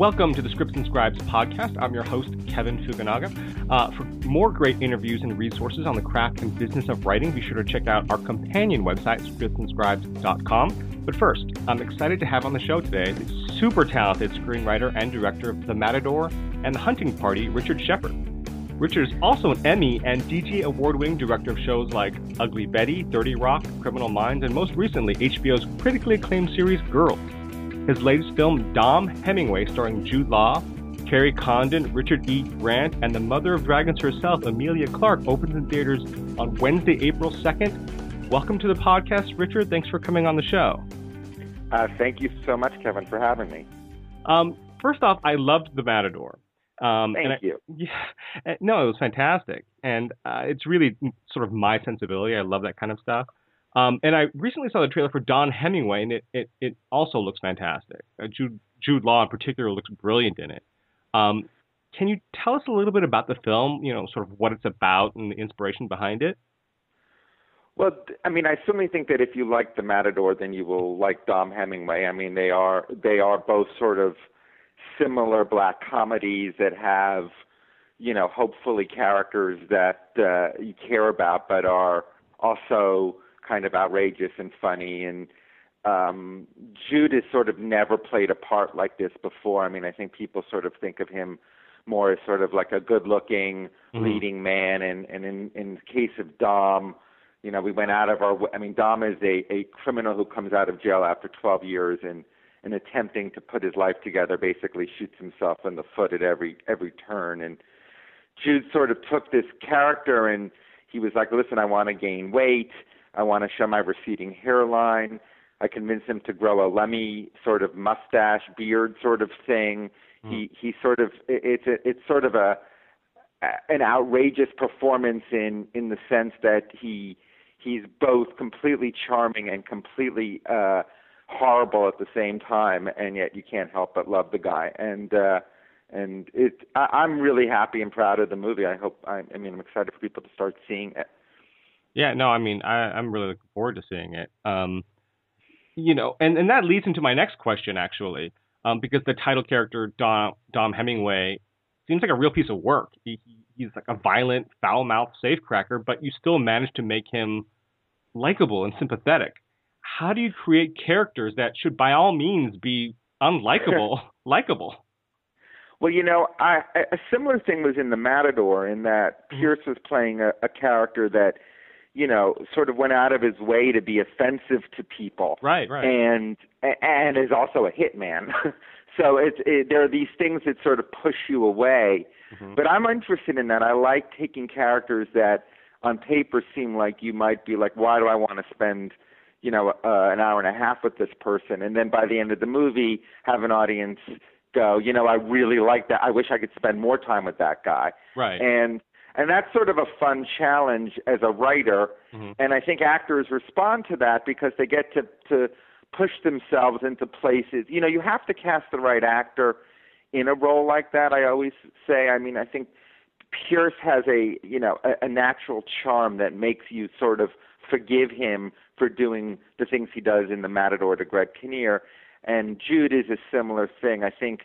Welcome to the Scripts and Scribes podcast. I'm your host, Kevin Fukunaga. Uh, for more great interviews and resources on the craft and business of writing, be sure to check out our companion website, scriptsandscribes.com. But first, I'm excited to have on the show today the super talented screenwriter and director of The Matador and The Hunting Party, Richard Shepard. Richard is also an Emmy and DG award winning director of shows like Ugly Betty, 30 Rock, Criminal Minds, and most recently, HBO's critically acclaimed series Girls. His latest film, Dom Hemingway, starring Jude Law, Kerry Condon, Richard E. Grant, and the mother of dragons herself, Emilia Clarke, opens in theaters on Wednesday, April 2nd. Welcome to the podcast, Richard. Thanks for coming on the show. Uh, thank you so much, Kevin, for having me. Um, first off, I loved The Matador. Um, thank I, you. Yeah, no, it was fantastic, and uh, it's really sort of my sensibility. I love that kind of stuff. Um, and I recently saw the trailer for Dom Hemingway, and it, it, it also looks fantastic. Uh, Jude, Jude Law in particular looks brilliant in it. Um, can you tell us a little bit about the film? You know, sort of what it's about and the inspiration behind it. Well, I mean, I certainly think that if you like The Matador, then you will like Dom Hemingway. I mean, they are they are both sort of similar black comedies that have, you know, hopefully characters that uh, you care about, but are also kind of outrageous and funny and um Jude has sort of never played a part like this before. I mean, I think people sort of think of him more as sort of like a good-looking mm-hmm. leading man and and in in the case of Dom, you know, we went out of our I mean, Dom is a a criminal who comes out of jail after 12 years and and attempting to put his life together basically shoots himself in the foot at every every turn and Jude sort of took this character and he was like, "Listen, I want to gain weight." I want to show my receding hairline. I convince him to grow a Lemmy sort of mustache, beard sort of thing. Mm. He he sort of it's a, it's sort of a an outrageous performance in in the sense that he he's both completely charming and completely uh horrible at the same time and yet you can't help but love the guy and uh and it I, I'm really happy and proud of the movie. I hope I, I mean I'm excited for people to start seeing it. Yeah, no, I mean, I, I'm really looking forward to seeing it. Um, you know, and, and that leads into my next question, actually, um, because the title character, Dom, Dom Hemingway, seems like a real piece of work. He, he's like a violent, foul mouthed safecracker, but you still manage to make him likable and sympathetic. How do you create characters that should, by all means, be unlikable, likable? Well, you know, I, a similar thing was in The Matador, in that mm-hmm. Pierce was playing a, a character that you know, sort of went out of his way to be offensive to people. Right, right. And and is also a hitman. so it's it, there are these things that sort of push you away. Mm-hmm. But I'm interested in that. I like taking characters that on paper seem like you might be like, why do I want to spend, you know, uh, an hour and a half with this person? And then by the end of the movie, have an audience go, you know, I really like that. I wish I could spend more time with that guy. Right. And and that's sort of a fun challenge as a writer. Mm-hmm. And I think actors respond to that because they get to, to push themselves into places. You know, you have to cast the right actor in a role like that. I always say, I mean, I think Pierce has a, you know, a, a natural charm that makes you sort of forgive him for doing the things he does in The Matador to Greg Kinnear. And Jude is a similar thing. I think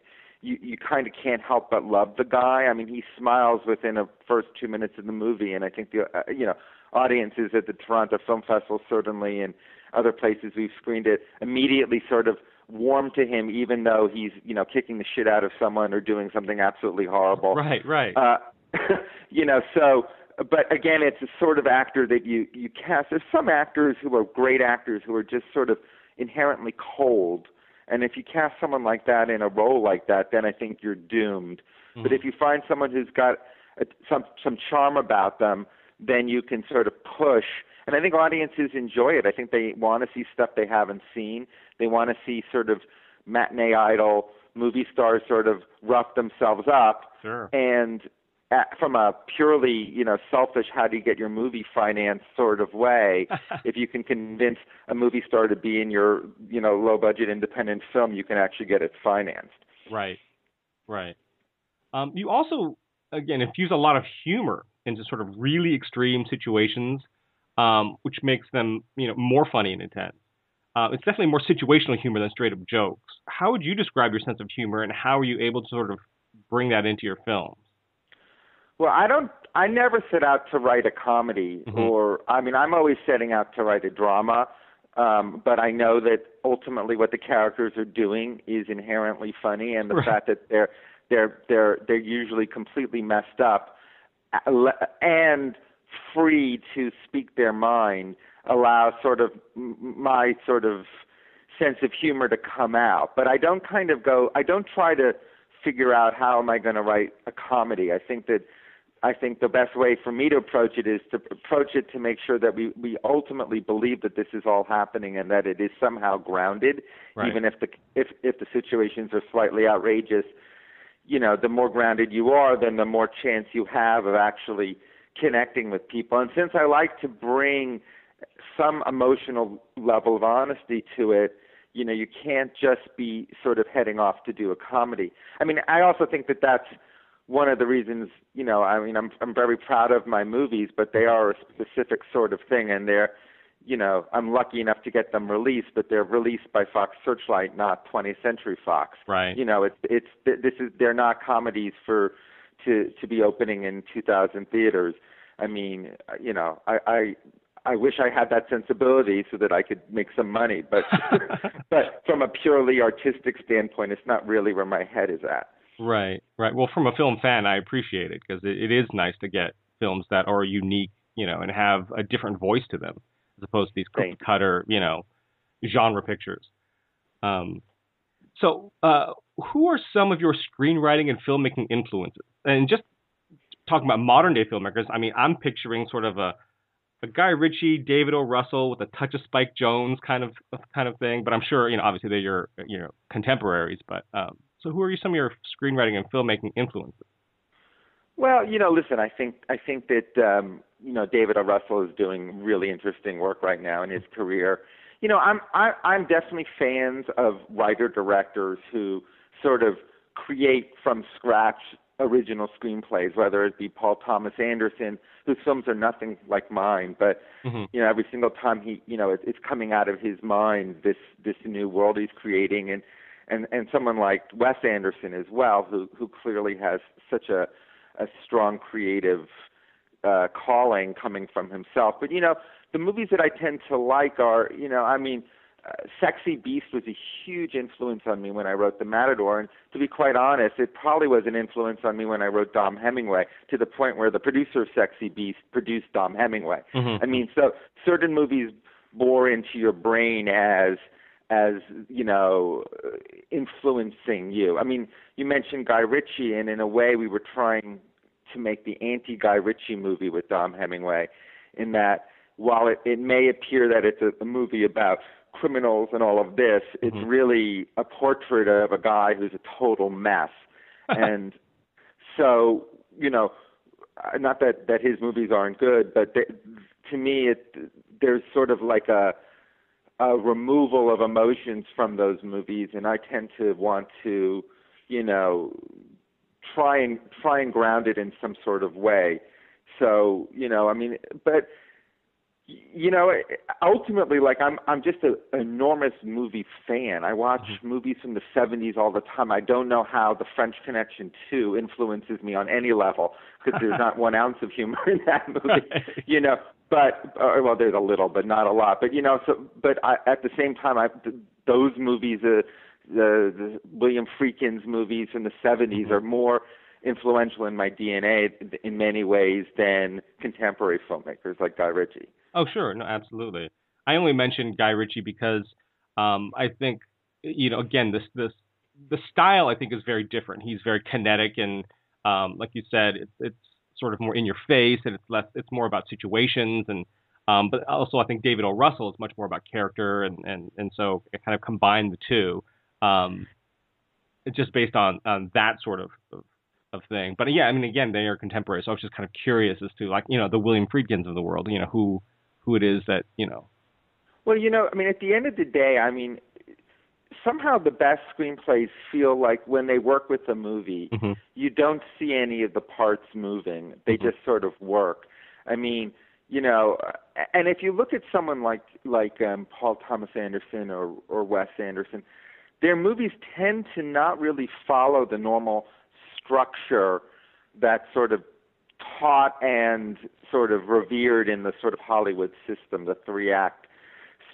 you you kind of can't help but love the guy. I mean, he smiles within the first two minutes of the movie, and I think the uh, you know audiences at the Toronto Film Festival certainly and other places we've screened it immediately sort of warm to him, even though he's you know kicking the shit out of someone or doing something absolutely horrible. Right, right. Uh, you know, so but again, it's a sort of actor that you you cast. There's some actors who are great actors who are just sort of inherently cold and if you cast someone like that in a role like that, then I think you're doomed. Mm-hmm. But if you find someone who's got a, some some charm about them, then you can sort of push. And I think audiences enjoy it. I think they want to see stuff they haven't seen. They want to see sort of matinee idol movie stars sort of rough themselves up. Sure. And from a purely you know selfish how do you get your movie financed sort of way if you can convince a movie star to be in your you know low budget independent film you can actually get it financed right right um, you also again infuse a lot of humor into sort of really extreme situations um, which makes them you know more funny and intense uh, it's definitely more situational humor than straight up jokes. How would you describe your sense of humor, and how are you able to sort of bring that into your films? Well, I don't. I never set out to write a comedy, mm-hmm. or I mean, I'm always setting out to write a drama. Um, but I know that ultimately what the characters are doing is inherently funny, and the right. fact that they're they're they're they're usually completely messed up uh, and free to speak their mind allows sort of my sort of sense of humor to come out. But I don't kind of go. I don't try to figure out how am I going to write a comedy. I think that I think the best way for me to approach it is to approach it to make sure that we, we ultimately believe that this is all happening and that it is somehow grounded, right. even if the if if the situations are slightly outrageous. You know, the more grounded you are, then the more chance you have of actually connecting with people. And since I like to bring some emotional level of honesty to it, you know, you can't just be sort of heading off to do a comedy. I mean, I also think that that's one of the reasons, you know, I mean, I'm I'm very proud of my movies, but they are a specific sort of thing, and they're, you know, I'm lucky enough to get them released, but they're released by Fox Searchlight, not 20th Century Fox. Right. You know, it's it's this is they're not comedies for to to be opening in 2,000 theaters. I mean, you know, I I I wish I had that sensibility so that I could make some money, but but from a purely artistic standpoint, it's not really where my head is at. Right, right. Well, from a film fan, I appreciate it because it, it is nice to get films that are unique, you know, and have a different voice to them as opposed to these cookie cutter, you know, genre pictures. Um, so, uh, who are some of your screenwriting and filmmaking influences? And just talking about modern day filmmakers, I mean, I'm picturing sort of a, a Guy Ritchie, David O. Russell with a touch of Spike Jonze kind of kind of thing. But I'm sure, you know, obviously they're your you know contemporaries. But um, so, who are you, some of your screenwriting and filmmaking influences? Well, you know, listen, I think I think that um, you know David O. Russell is doing really interesting work right now in his career. You know, I'm I, I'm definitely fans of writer directors who sort of create from scratch original screenplays, whether it be Paul Thomas Anderson, whose films are nothing like mine, but mm-hmm. you know every single time he, you know, it, it's coming out of his mind this this new world he's creating, and and and someone like Wes Anderson as well, who who clearly has such a a strong creative uh, calling coming from himself. But you know, the movies that I tend to like are, you know, I mean, uh, Sexy Beast was a huge influence on me when I wrote The Matador, and to be quite honest, it probably was an influence on me when I wrote Dom Hemingway, to the point where the producer of Sexy Beast produced Dom Hemingway. Mm-hmm. I mean, so certain movies bore into your brain as as you know influencing you. I mean, you mentioned Guy Ritchie, and in a way, we were trying to make the anti-Guy Ritchie movie with Dom Hemingway, in that while it, it may appear that it's a, a movie about criminals and all of this, mm-hmm. it's really a portrait of a guy who's a total mess, and so you know, not that that his movies aren't good, but they, to me, it there's sort of like a a removal of emotions from those movies, and I tend to want to, you know, try and try and ground it in some sort of way. So, you know, I mean, but you know, ultimately, like I'm, I'm just an enormous movie fan. I watch mm-hmm. movies from the '70s all the time. I don't know how The French Connection 2 influences me on any level because there's not one ounce of humor in that movie. you know, but uh, well, there's a little, but not a lot. But you know, so but I, at the same time, I th- those movies, uh, the, the William Friedkin's movies from the '70s, mm-hmm. are more influential in my DNA in many ways than contemporary filmmakers like Guy Ritchie. Oh, sure, no, absolutely. I only mentioned Guy Ritchie because um, I think you know, again, this this the style I think is very different. He's very kinetic and um, like you said, it's it's sort of more in your face, and it's less. It's more about situations, and um, but also I think David O. Russell is much more about character, and and and so it kind of combined the two. Um, just based on on that sort of, of of thing. But yeah, I mean, again, they are contemporary, so I was just kind of curious as to like you know the William Friedkins of the world, you know who who it is that you know. Well, you know, I mean, at the end of the day, I mean, somehow the best screenplays feel like when they work with a movie, mm-hmm. you don't see any of the parts moving. They mm-hmm. just sort of work. I mean, you know, and if you look at someone like like um, Paul Thomas Anderson or or Wes Anderson, their movies tend to not really follow the normal structure that's sort of taught and sort of revered in the sort of Hollywood system, the three act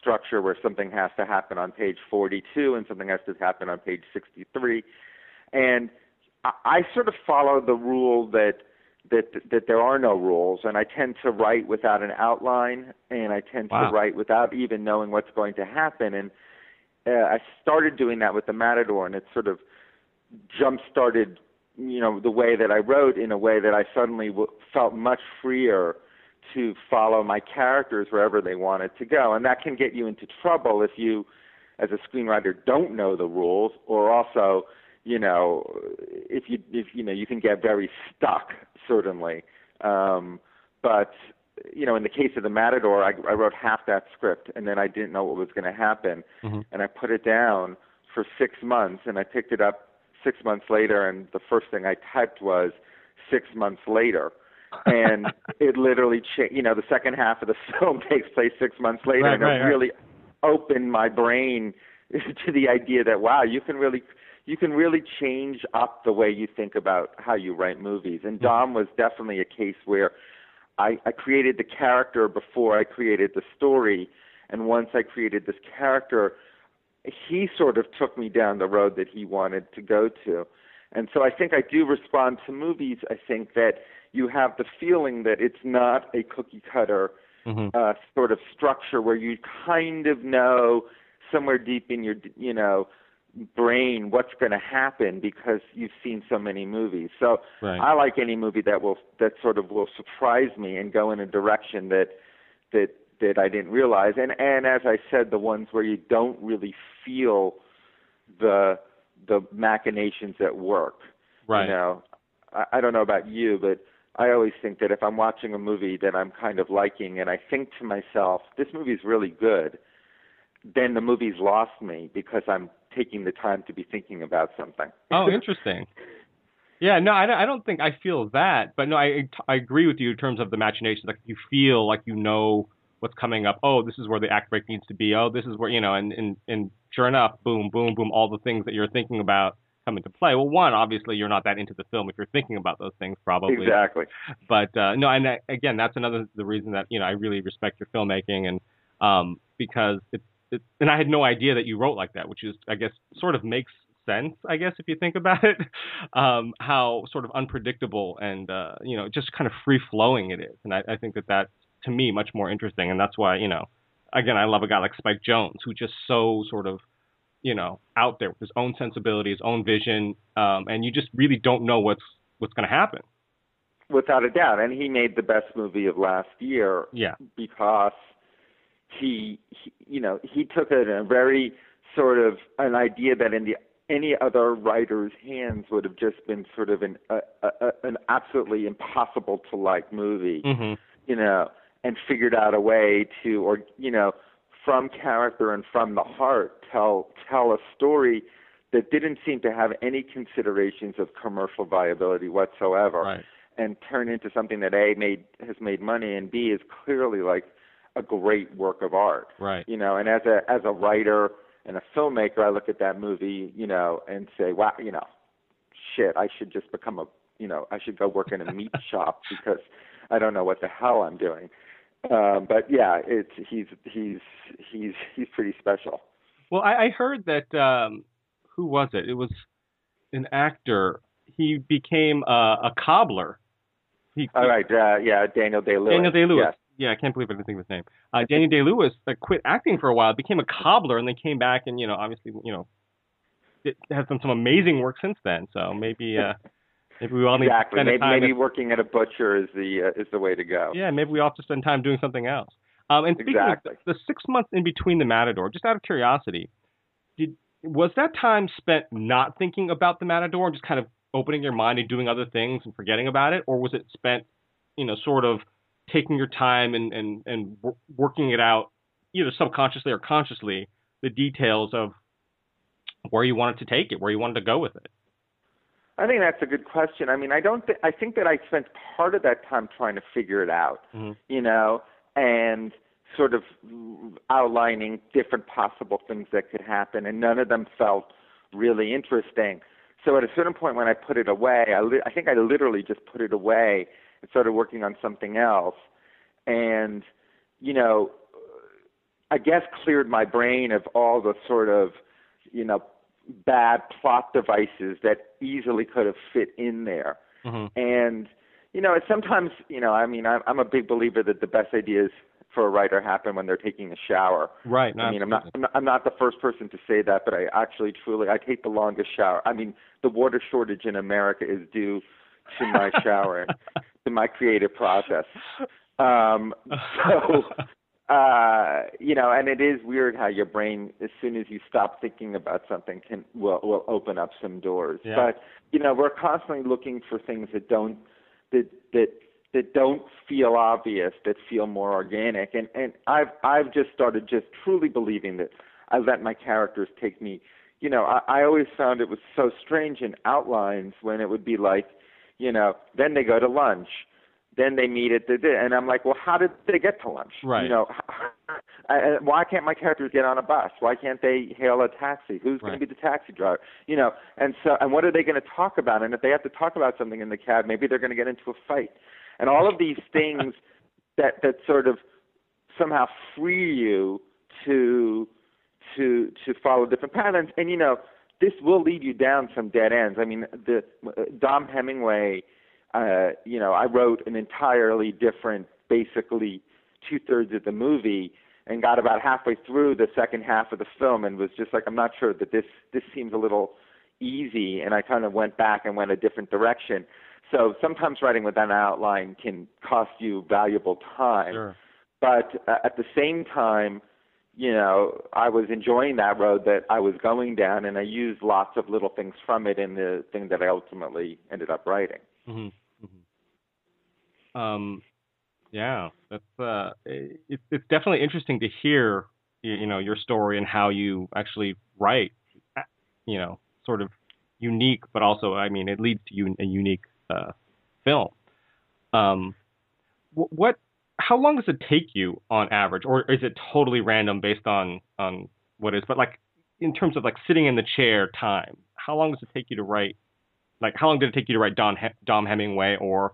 structure where something has to happen on page 42 and something has to happen on page 63. And I, I sort of follow the rule that that that there are no rules, and I tend to write without an outline, and I tend wow. to write without even knowing what's going to happen. And uh, I started doing that with the Matador, and it sort of jump started, you know, the way that I wrote in a way that I suddenly w- felt much freer to follow my characters wherever they wanted to go, and that can get you into trouble if you, as a screenwriter, don't know the rules, or also you know, if you if you know, you can get very stuck certainly. Um, but you know, in the case of the Matador, I, I wrote half that script, and then I didn't know what was going to happen, mm-hmm. and I put it down for six months, and I picked it up six months later, and the first thing I typed was six months later. And it literally changed. You know, the second half of the film takes place six months later, right, and right, it really right. opened my brain to the idea that wow, you can really you can really change up the way you think about how you write movies. And Dom was definitely a case where I, I created the character before I created the story, and once I created this character, he sort of took me down the road that he wanted to go to. And so I think I do respond to movies. I think that you have the feeling that it's not a cookie cutter mm-hmm. uh, sort of structure where you kind of know somewhere deep in your you know brain what's going to happen because you've seen so many movies. So right. I like any movie that will that sort of will surprise me and go in a direction that that that I didn't realize. And and as I said, the ones where you don't really feel the the machinations at work. Right. You know, I, I don't know about you, but I always think that if I'm watching a movie that I'm kind of liking and I think to myself, this movie is really good, then the movie's lost me because I'm taking the time to be thinking about something. oh, interesting. Yeah, no, I, I don't think I feel that, but no, I I agree with you in terms of the machinations. Like you feel like you know what's coming up. Oh, this is where the act break needs to be. Oh, this is where you know, and and and sure enough, boom, boom, boom, all the things that you're thinking about come into play. Well, one, obviously, you're not that into the film if you're thinking about those things, probably. Exactly. But uh, no, and again, that's another the reason that you know I really respect your filmmaking, and um, because it's it, and I had no idea that you wrote like that, which is, I guess, sort of makes sense, I guess, if you think about it, um, how sort of unpredictable and, uh, you know, just kind of free flowing it is. And I, I think that that's, to me, much more interesting. And that's why, you know, again, I love a guy like Spike Jonze who just so sort of, you know, out there with his own sensibility, his own vision, um, and you just really don't know what's what's going to happen. Without a doubt, and he made the best movie of last year. Yeah. Because he, he you know he took it in a very sort of an idea that in the any other writer's hands would have just been sort of an a, a, an absolutely impossible to like movie, mm-hmm. you know, and figured out a way to or you know from character and from the heart tell tell a story that didn't seem to have any considerations of commercial viability whatsoever, right. and turn into something that a made has made money and b is clearly like a great work of art. Right. You know, and as a as a writer and a filmmaker, I look at that movie, you know, and say, wow, you know, shit, I should just become a, you know, I should go work in a meat shop because I don't know what the hell I'm doing. Um, but yeah, it's he's he's he's he's pretty special. Well, I, I heard that um, who was it? It was an actor. He became a, a cobbler. He, All right, uh, yeah, Daniel Day Lewis. Daniel Day Lewis. Yes yeah, I can't believe I didn't think of his name. Uh, Daniel Day Lewis uh, quit acting for a while, became a cobbler, and then came back and you know obviously you know it has done some amazing work since then. So maybe uh, maybe we all need exactly. to spend maybe, time. Maybe working at a butcher is the uh, is the way to go. Yeah, maybe we all have to spend time doing something else. Um, and speaking exactly. of the six months in between the Matador, just out of curiosity, did was that time spent not thinking about the Matador and just kind of opening your mind and doing other things and forgetting about it, or was it spent, you know, sort of taking your time and and and working it out either subconsciously or consciously the details of where you wanted to take it, where you wanted to go with it. I think that's a good question. I mean, I don't. Th- I think that I spent part of that time trying to figure it out. Mm-hmm. You know, and sort of outlining different possible things that could happen, and none of them felt really interesting. So at a certain point, when I put it away, I, li- I think I literally just put it away and started working on something else, and you know, I guess cleared my brain of all the sort of, you know, bad plot devices that easily could have fit in there. Mm-hmm. And you know, sometimes, you know, I mean, I'm, I'm a big believer that the best ideas for a writer happen when they're taking a shower. Right. I mean, I'm not, I'm not I'm not the first person to say that, but I actually truly I take the longest shower. I mean, the water shortage in America is due to my showering, to my creative process. Um, so, uh, you know, and it is weird how your brain, as soon as you stop thinking about something, can will will open up some doors. Yeah. But you know, we're constantly looking for things that don't that that that don't feel obvious, that feel more organic. And and I've I've just started just truly believing that I let my characters take me. You know, I, I always found it was so strange in outlines when it would be like, you know, then they go to lunch, then they meet at the and I'm like, well, how did they get to lunch? Right. You know, why can't my characters get on a bus? Why can't they hail a taxi? Who's going to be the taxi driver? You know, and so and what are they going to talk about? And if they have to talk about something in the cab, maybe they're going to get into a fight. And all of these things that that sort of somehow free you to to to follow different patterns. And you know, this will lead you down some dead ends. I mean, the uh, Dom Hemingway. Uh, you know, I wrote an entirely different, basically two thirds of the movie, and got about halfway through the second half of the film, and was just like, I'm not sure that this this seems a little easy, and I kind of went back and went a different direction. So sometimes writing with an outline can cost you valuable time Sure. but uh, at the same time, you know, I was enjoying that road that I was going down, and I used lots of little things from it in the thing that I ultimately ended up writing. hmm Um, yeah, that's uh, it, it's definitely interesting to hear you, you know your story and how you actually write. You know, sort of unique, but also I mean it leads to un- a unique uh, film. Um, wh- what? How long does it take you on average, or is it totally random based on on what is? But like in terms of like sitting in the chair time, how long does it take you to write? Like how long did it take you to write Don He- Dom Hemingway or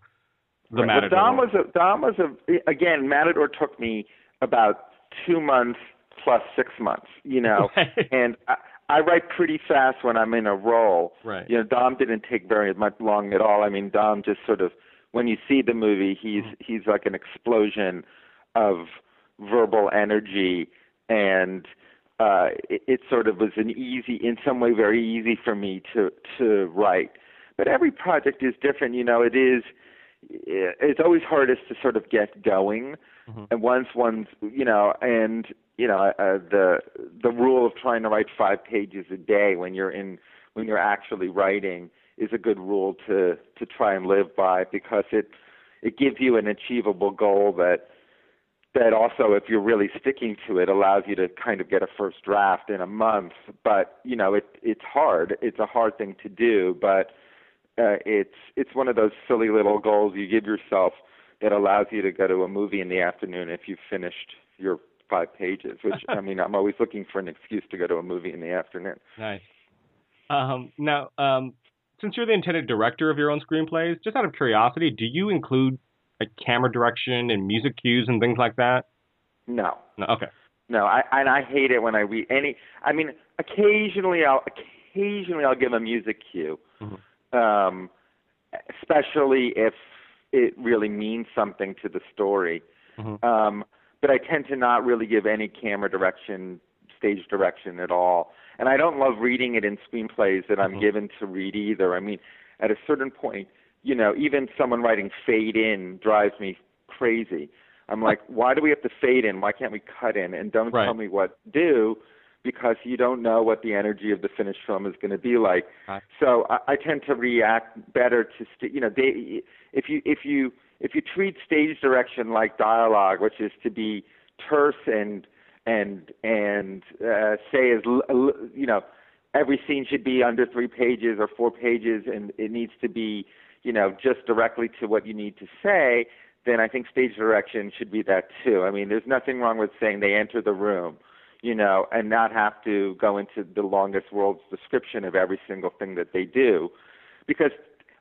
the Right. Matador? Well, Dom was a Dom was a again. Matador took me about two months plus six months. You know, and I, I write pretty fast when I'm in a role. right. You know, Dom didn't take very much long at all. I mean, Dom just sort of when you see the movie, he's he's like an explosion of verbal energy, and uh, it, it sort of was an easy, in some way, very easy for me to to write. But every project is different. You know, it is. It's always hardest to sort of get going, Mhm. and once one's, you know, and you know, uh, the the rule of trying to write five pages a day when you're in when you're actually writing is a good rule to to try and live by because it it gives you an achievable goal that that also if you're really sticking to it allows you to kind of get a first draft in a month. But you know it it's hard. It's a hard thing to do but uh, it's it's one of those silly little goals you give yourself that allows you to go to a movie in the afternoon if you've finished your five pages which i mean i'm always looking for an excuse to go to a movie in the afternoon Nice. Um, now, um, since you're the intended director of your own screenplays, just out of curiosity, do you include like camera direction and music cues and things like that? no No. Okay. No, I and I hate it when I read any. I mean, occasionally I'll occasionally I'll give a music cue, Mhm. Um, especially if it really means something to the story. Mhm. Um, but I tend to not really give any camera direction, stage direction at all. And I don't love reading it in screenplays that I'm Mhm. given to read either. I mean, at a certain point, you know, even someone writing fade in drives me crazy. I'm like, why do we have to fade in? Why can't we cut in? And don't Right. tell me what to do because you don't know what the energy of the finished film is going to be like. Right. So I, I tend to react better to, st- you know, they, if you if you if you treat stage direction like dialogue, which is to be terse and and and uh, say as l- l- you know every scene should be under three pages or four pages, and it needs to be, you know, just directly to what you need to say, then I think stage direction should be that too. I mean, there's nothing wrong with saying they enter the room, you know, and not have to go into the longest world's description of every single thing that they do, because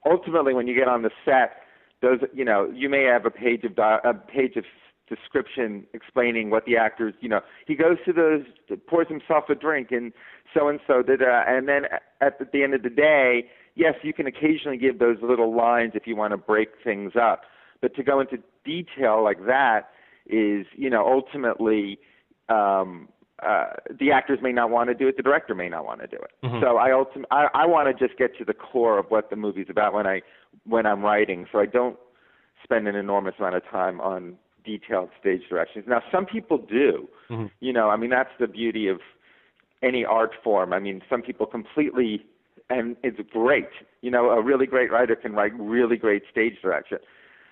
ultimately, when you get on the set, those, you know, you may have a page of a page of description explaining what the actors, you know, he goes to the pours himself a drink and so and so did, and then at the end of the day, yes, you can occasionally give those little lines if you want to break things up, but to go into detail like that is, you know, ultimately. Um, uh, the actors may not want to do it. The director may not want to do it. Mm-hmm. So I ultimately I, I want to just get to the core of what the movie's about when I when I'm writing. So I don't spend an enormous amount of time on detailed stage directions. Now, some people do. Mm-hmm. You know, I mean, that's the beauty of any art form. I mean, some people completely, and it's great. You know, a really great writer can write really great stage direction.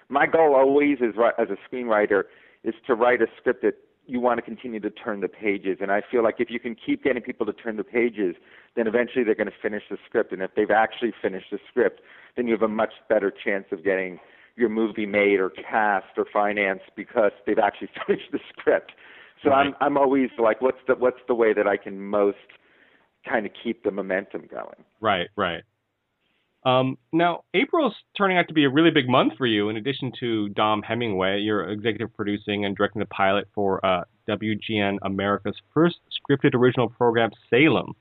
My goal always is, as a screenwriter, is to write a script that you want to continue to turn the pages. And I feel like if you can keep getting people to turn the pages, then eventually they're going to finish the script. And if they've actually finished the script, then you have a much better chance of getting your movie made or cast or financed because they've actually finished the script. So right. I'm I'm always like, what's the what's the way that I can most kind of keep the momentum going? Right, right. Um, now, April's turning out to be a really big month for you. In addition to Dom Hemingway, you're executive producing and directing the pilot for uh, WGN America's first scripted original program, Salem,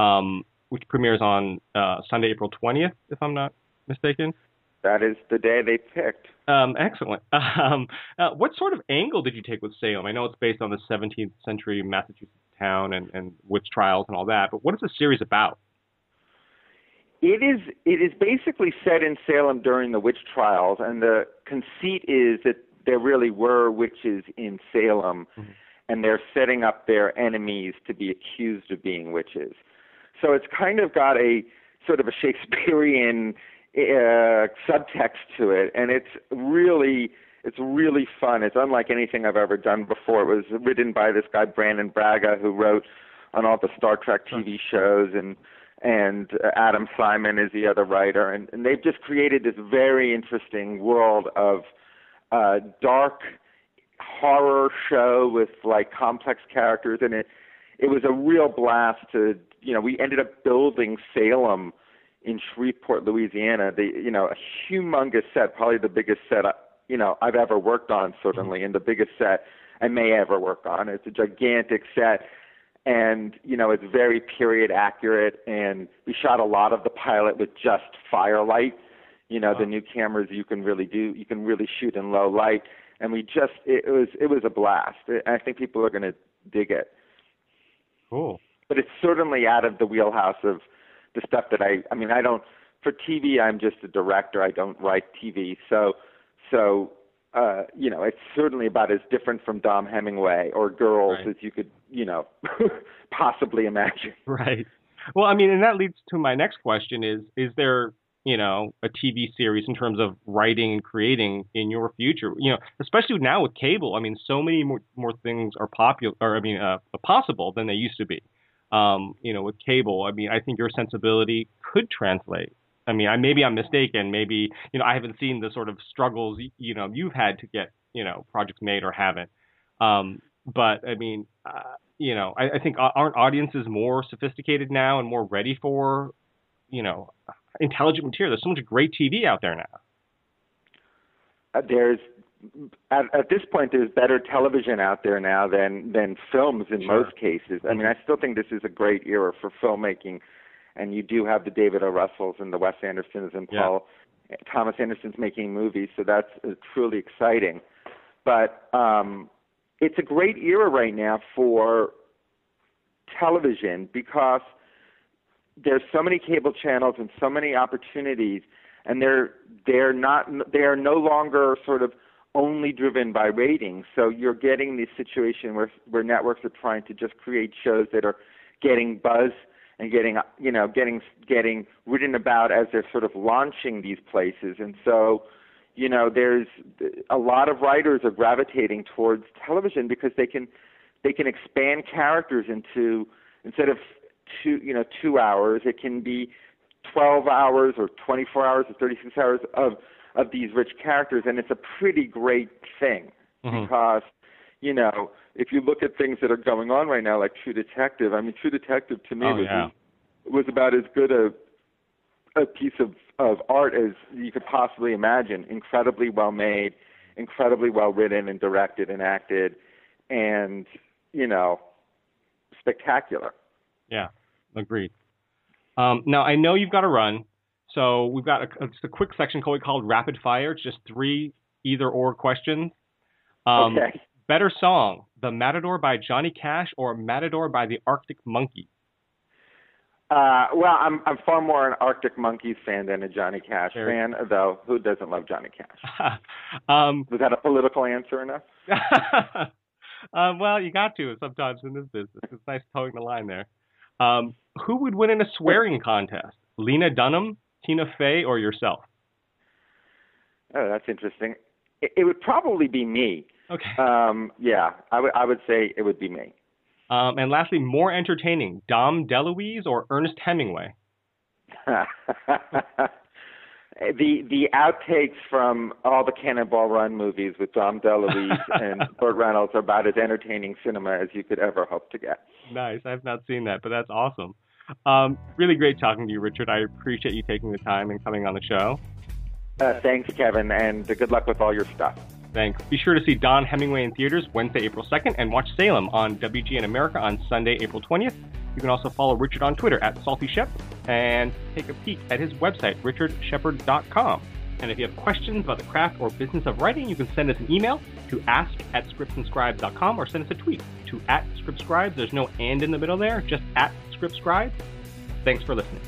um, which premieres on uh, Sunday, April 20th, if I'm not mistaken. That is the day they picked. Um, excellent. Um, uh, what sort of angle did you take with Salem? I know it's based on the 17th century Massachusetts town and, and witch trials and all that, but what is the series about? It is it is basically set in Salem during the witch trials, and the conceit is that there really were witches in Salem, mm-hmm. and they're setting up their enemies to be accused of being witches. So it's kind of got a sort of a Shakespearean uh, subtext to it, and it's really it's really fun. It's unlike anything I've ever done before. It was written by this guy Brannon Braga, who wrote on all the Star Trek TV shows, and and Adam Simon is the other writer, and, and they've just created this very interesting world of uh, dark horror show with like complex characters, and it it was a real blast to you know we ended up building Salem in Shreveport, Louisiana. The you know a humongous set, probably the biggest set I, you know I've ever worked on, certainly, and the biggest set I may ever work on. It's a gigantic set, and you know it's very period accurate. And we shot a lot of the pilot with just firelight. You know wow. the new cameras you can really do you can really shoot in low light, and we just it, it was it was a blast. I think people are going to dig it. Cool. But it's certainly out of the wheelhouse of the stuff that I I mean I don't for TV I'm just a director I don't write TV so so uh you know it's certainly about as different from Dom Hemingway or Girls right. as you could you know possibly imagine right well I mean and that leads to my next question is is there you know a TV series in terms of writing and creating in your future you know especially now with cable I mean so many more more things are popular or I mean uh, possible than they used to be um, you know, with cable. I mean, I think your sensibility could translate. I mean, I, maybe I'm mistaken. Maybe you know I haven't seen the sort of struggles you know you've had to get you know projects made or haven't. Um, but I mean, uh, you know, I, I think aren't audiences more sophisticated now and more ready for you know intelligent material? There's so much great TV out there now. Uh, there's at, at this point, there's better television out there now than than films in sure. most cases. I mean, I still think this is a great era for filmmaking, and you do have the David O. Russells and the Wes Andersons and Paul yeah. Thomas Anderson's making movies, so that's uh, truly exciting. But um, it's a great era right now for television because there's so many cable channels and so many opportunities, and they're they're not they are no longer sort of only driven by ratings. So you're getting this situation where where networks are trying to just create shows that are getting buzz and getting you know getting getting written about as they're sort of launching these places. And so you know there's a lot of writers are gravitating towards television because they can they can expand characters into instead of two, you know, two hours. It can be 12 hours or 24 hours or 36 hours of of these rich characters, and it's a pretty great thing Mhm. because, you know, if you look at things that are going on right now, like True Detective, I mean, True Detective to me Oh, was yeah. was about as good a a piece of of art as you could possibly imagine. Incredibly well made, incredibly well written and directed and acted, and you know, spectacular. Yeah, agreed. Um, now I know you've got to run, so we've got a, just a quick section called called rapid fire. It's just three either or questions. Um, okay. Better song: "The Matador" by Johnny Cash or "Matador" by the Arctic Monkeys. Uh, well, I'm I'm far more an Arctic Monkeys fan than a Johnny Cash Very- fan, though. Who doesn't love Johnny Cash? um, Was that a political answer enough? um, well, you got to sometimes in this business. It's nice toeing the line there. Um, who would win in a swearing contest? Lena Dunham, Tina Fey, or yourself? Oh, that's interesting. It, it would probably be me. Okay. Um, yeah, I would I would say it would be me. Um, and lastly, more entertaining: Dom DeLuise or Ernest Hemingway? the the outtakes from all the Cannonball Run movies with Dom DeLuise and Burt Reynolds are about as entertaining cinema as you could ever hope to get. Nice. I've not seen that, but that's awesome. Um, really great talking to you, Richard. I appreciate you taking the time and coming on the show. Uh, thanks, Kevin, and good luck with all your stuff. Thanks. Be sure to see Dom Hemingway in theaters Wednesday, April 2nd, and watch Salem on WGN America on Sunday, April 20th. You can also follow Richard on Twitter at SaltyShep and take a peek at his website, richardshepard.com. And if you have questions about the craft or business of writing, you can send us an email to ask at scriptsandscribes.com or send us a tweet to at scriptscribes. There's no and in the middle there, just at scriptscribes. Thanks for listening.